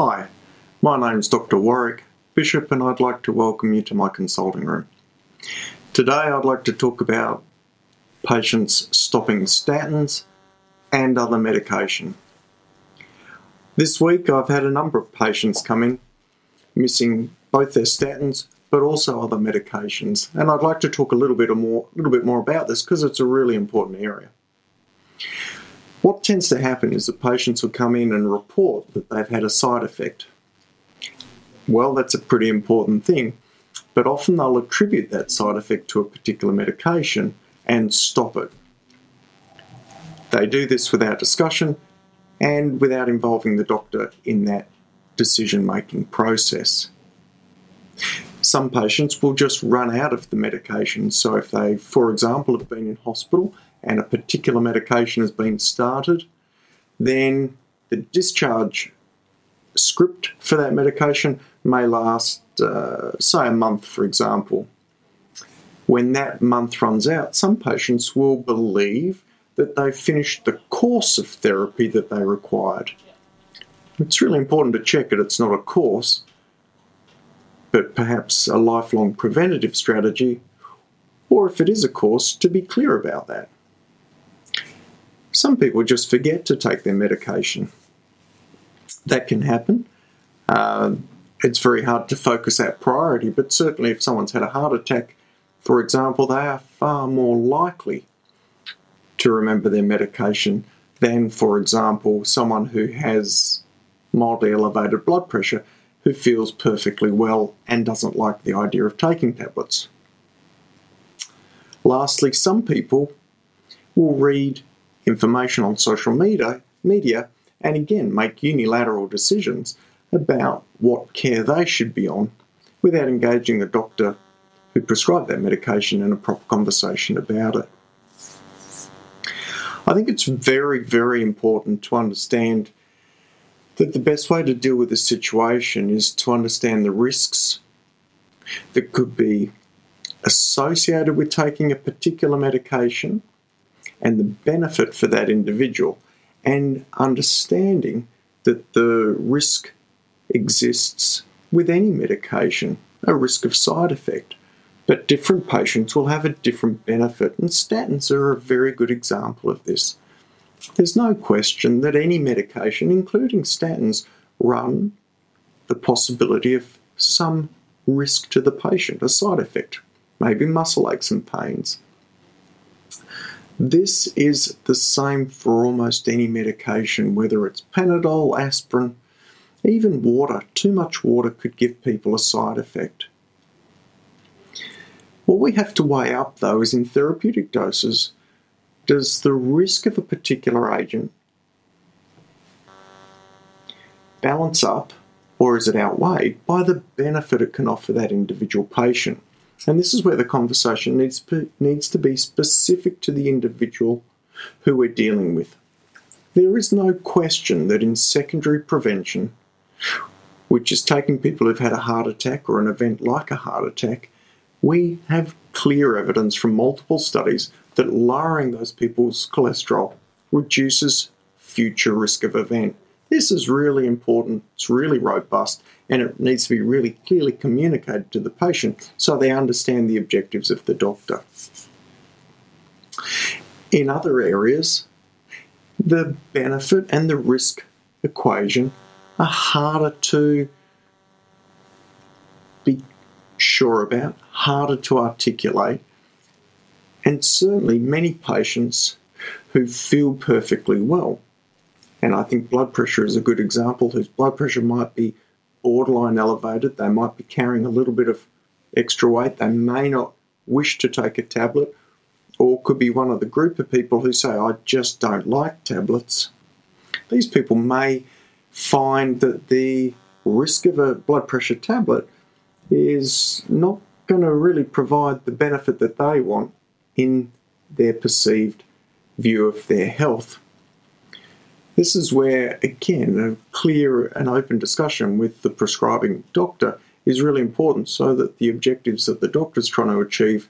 Hi, my name is Dr. Warwick Bishop, and I'd like to welcome you to my consulting room. Today, I'd like to talk about patients stopping statins and other medication. This week, I've had a number of patients come in missing both their statins but also other medications, and I'd like to talk a little bit more, a little bit more about this because it's a really important area. What tends to happen is that patients will come in and report that they've had a side effect. Well, that's a pretty important thing, but often they'll attribute that side effect to a particular medication and stop it. They do this without discussion and without involving the doctor in that decision making process. Some patients will just run out of the medication. So, if they, for example, have been in hospital and a particular medication has been started, then the discharge script for that medication may last, uh, say, a month, for example. When that month runs out, some patients will believe that they've finished the course of therapy that they required. It's really important to check that it's not a course, but perhaps a lifelong preventative strategy, or if it is a course, to be clear about that. Some people just forget to take their medication. That can happen. Uh, it's very hard to focus that priority, but certainly if someone's had a heart attack, for example, they are far more likely to remember their medication than, for example, someone who has mildly elevated blood pressure who feels perfectly well and doesn't like the idea of taking tablets. Lastly, some people will read information on social media, media and again make unilateral decisions about what care they should be on without engaging the doctor who prescribed that medication in a proper conversation about it. I think it's very, very important to understand that the best way to deal with this situation is to understand the risks that could be associated with taking a particular medication and the benefit for that individual, and understanding that the risk exists with any medication, a risk of side effect. But different patients will have a different benefit, and statins are a very good example of this. There's no question that any medication, including statins, run the possibility of some risk to the patient, a side effect, maybe muscle aches and pains. This is the same for almost any medication, whether it's Panadol, aspirin, even water. Too much water could give people a side effect. What we have to weigh up, though, is in therapeutic doses, does the risk of a particular agent balance up or is it outweighed by the benefit it can offer that individual patient? And this is where the conversation needs, needs to be specific to the individual who we're dealing with. There is no question that in secondary prevention, which is taking people who've had a heart attack or an event like a heart attack, we have clear evidence from multiple studies that lowering those people's cholesterol reduces future risk of event. This is really important, it's really robust, and it needs to be really clearly communicated to the patient so they understand the objectives of the doctor. In other areas, the benefit and the risk equation are harder to be sure about, harder to articulate, and certainly many patients who feel perfectly well. And I think blood pressure is a good example whose blood pressure might be borderline elevated. They might be carrying a little bit of extra weight. They may not wish to take a tablet, or could be one of the group of people who say, I just don't like tablets. These people may find that the risk of a blood pressure tablet is not going to really provide the benefit that they want in their perceived view of their health. This is where, again, a clear and open discussion with the prescribing doctor is really important so that the objectives that the doctor is trying to achieve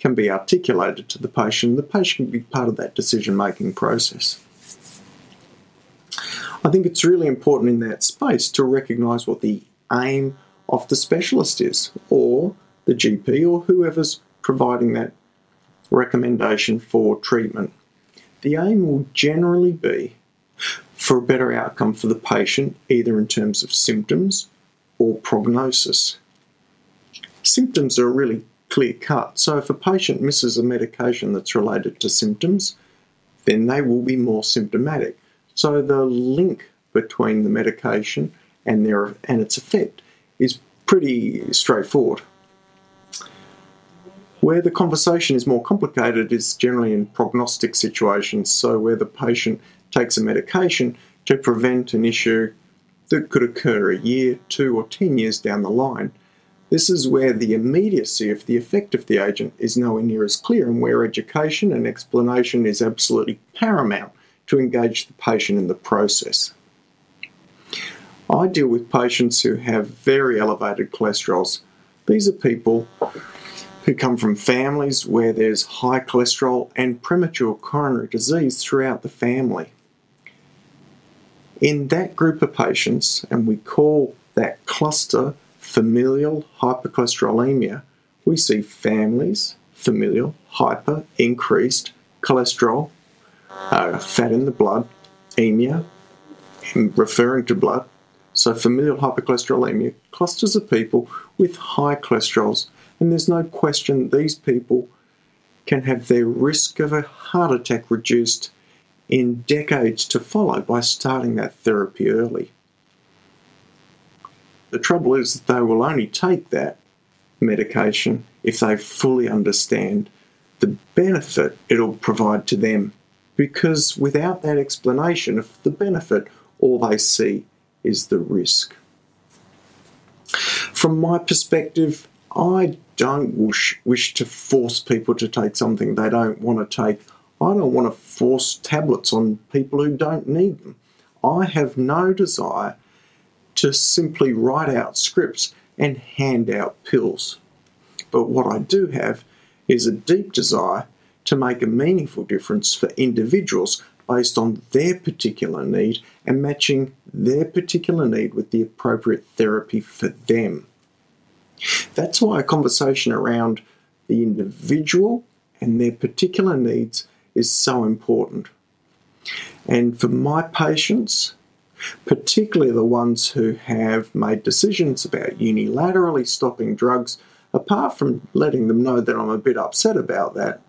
can be articulated to the patient. The patient can be part of that decision making process. I think it's really important in that space to recognise what the aim of the specialist is, or the GP, or whoever's providing that recommendation for treatment. The aim will generally be for a better outcome for the patient, either in terms of symptoms or prognosis. Symptoms are really clear cut, so if a patient misses a medication that's related to symptoms, then they will be more symptomatic. So the link between the medication and their and its effect is pretty straightforward. Where the conversation is more complicated is generally in prognostic situations, so where the patient takes a medication to prevent an issue that could occur a year, two, or ten years down the line. This is where the immediacy of the effect of the agent is nowhere near as clear, and where education and explanation is absolutely paramount to engage the patient in the process. I deal with patients who have very elevated cholesterols. These are people who come from families where there's high cholesterol and premature coronary disease throughout the family. In that group of patients, and we call that cluster familial hypercholesterolemia, we see families, familial, hyper, increased cholesterol, uh, fat in the blood, emia, referring to blood. So, familial hypercholesterolemia, clusters of people with high cholesterols and there's no question these people can have their risk of a heart attack reduced in decades to follow by starting that therapy early. The trouble is that they will only take that medication if they fully understand the benefit it'll provide to them. Because without that explanation of the benefit, all they see is the risk. From my perspective, I don't wish, wish to force people to take something they don't want to take. I don't want to force tablets on people who don't need them. I have no desire to simply write out scripts and hand out pills. But what I do have is a deep desire to make a meaningful difference for individuals based on their particular need and matching their particular need with the appropriate therapy for them. That's why a conversation around the individual and their particular needs is so important. And for my patients, particularly the ones who have made decisions about unilaterally stopping drugs, apart from letting them know that I'm a bit upset about that,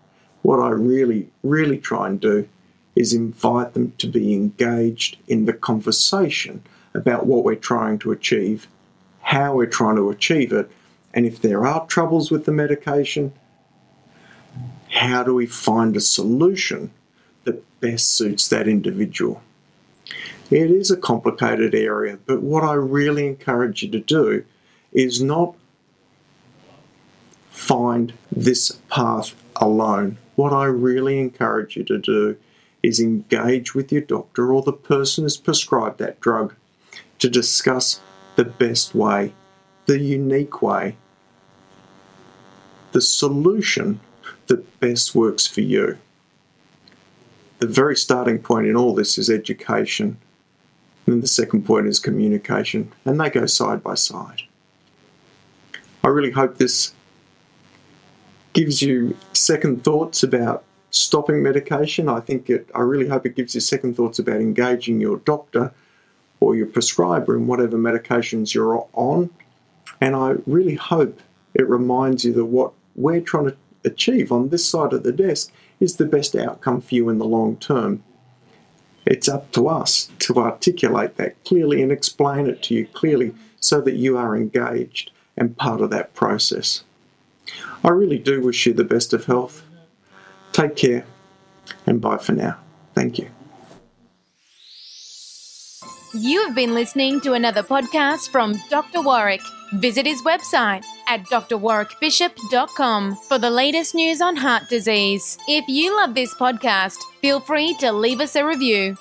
what I really, really try and do is invite them to be engaged in the conversation about what we're trying to achieve, how we're trying to achieve it, and if there are troubles with the medication, how do we find a solution that best suits that individual? It is a complicated area, but what I really encourage you to do is not find this path alone. What I really encourage you to do is engage with your doctor or the person who's prescribed that drug to discuss the best way, the unique way the solution that best works for you. The very starting point in all this is education. And then the second point is communication, and they go side by side. I really hope this gives you second thoughts about stopping medication. I think it, I really hope it gives you second thoughts about engaging your doctor or your prescriber in whatever medications you're on. And I really hope it reminds you that what we're trying to achieve on this side of the desk is the best outcome for you in the long term. It's up to us to articulate that clearly and explain it to you clearly so that you are engaged and part of that process. I really do wish you the best of health. Take care and bye for now. Thank you. You have been listening to another podcast from Dr. Warwick. Visit his website at drwarwickbishop.com for the latest news on heart disease. If you love this podcast, feel free to leave us a review.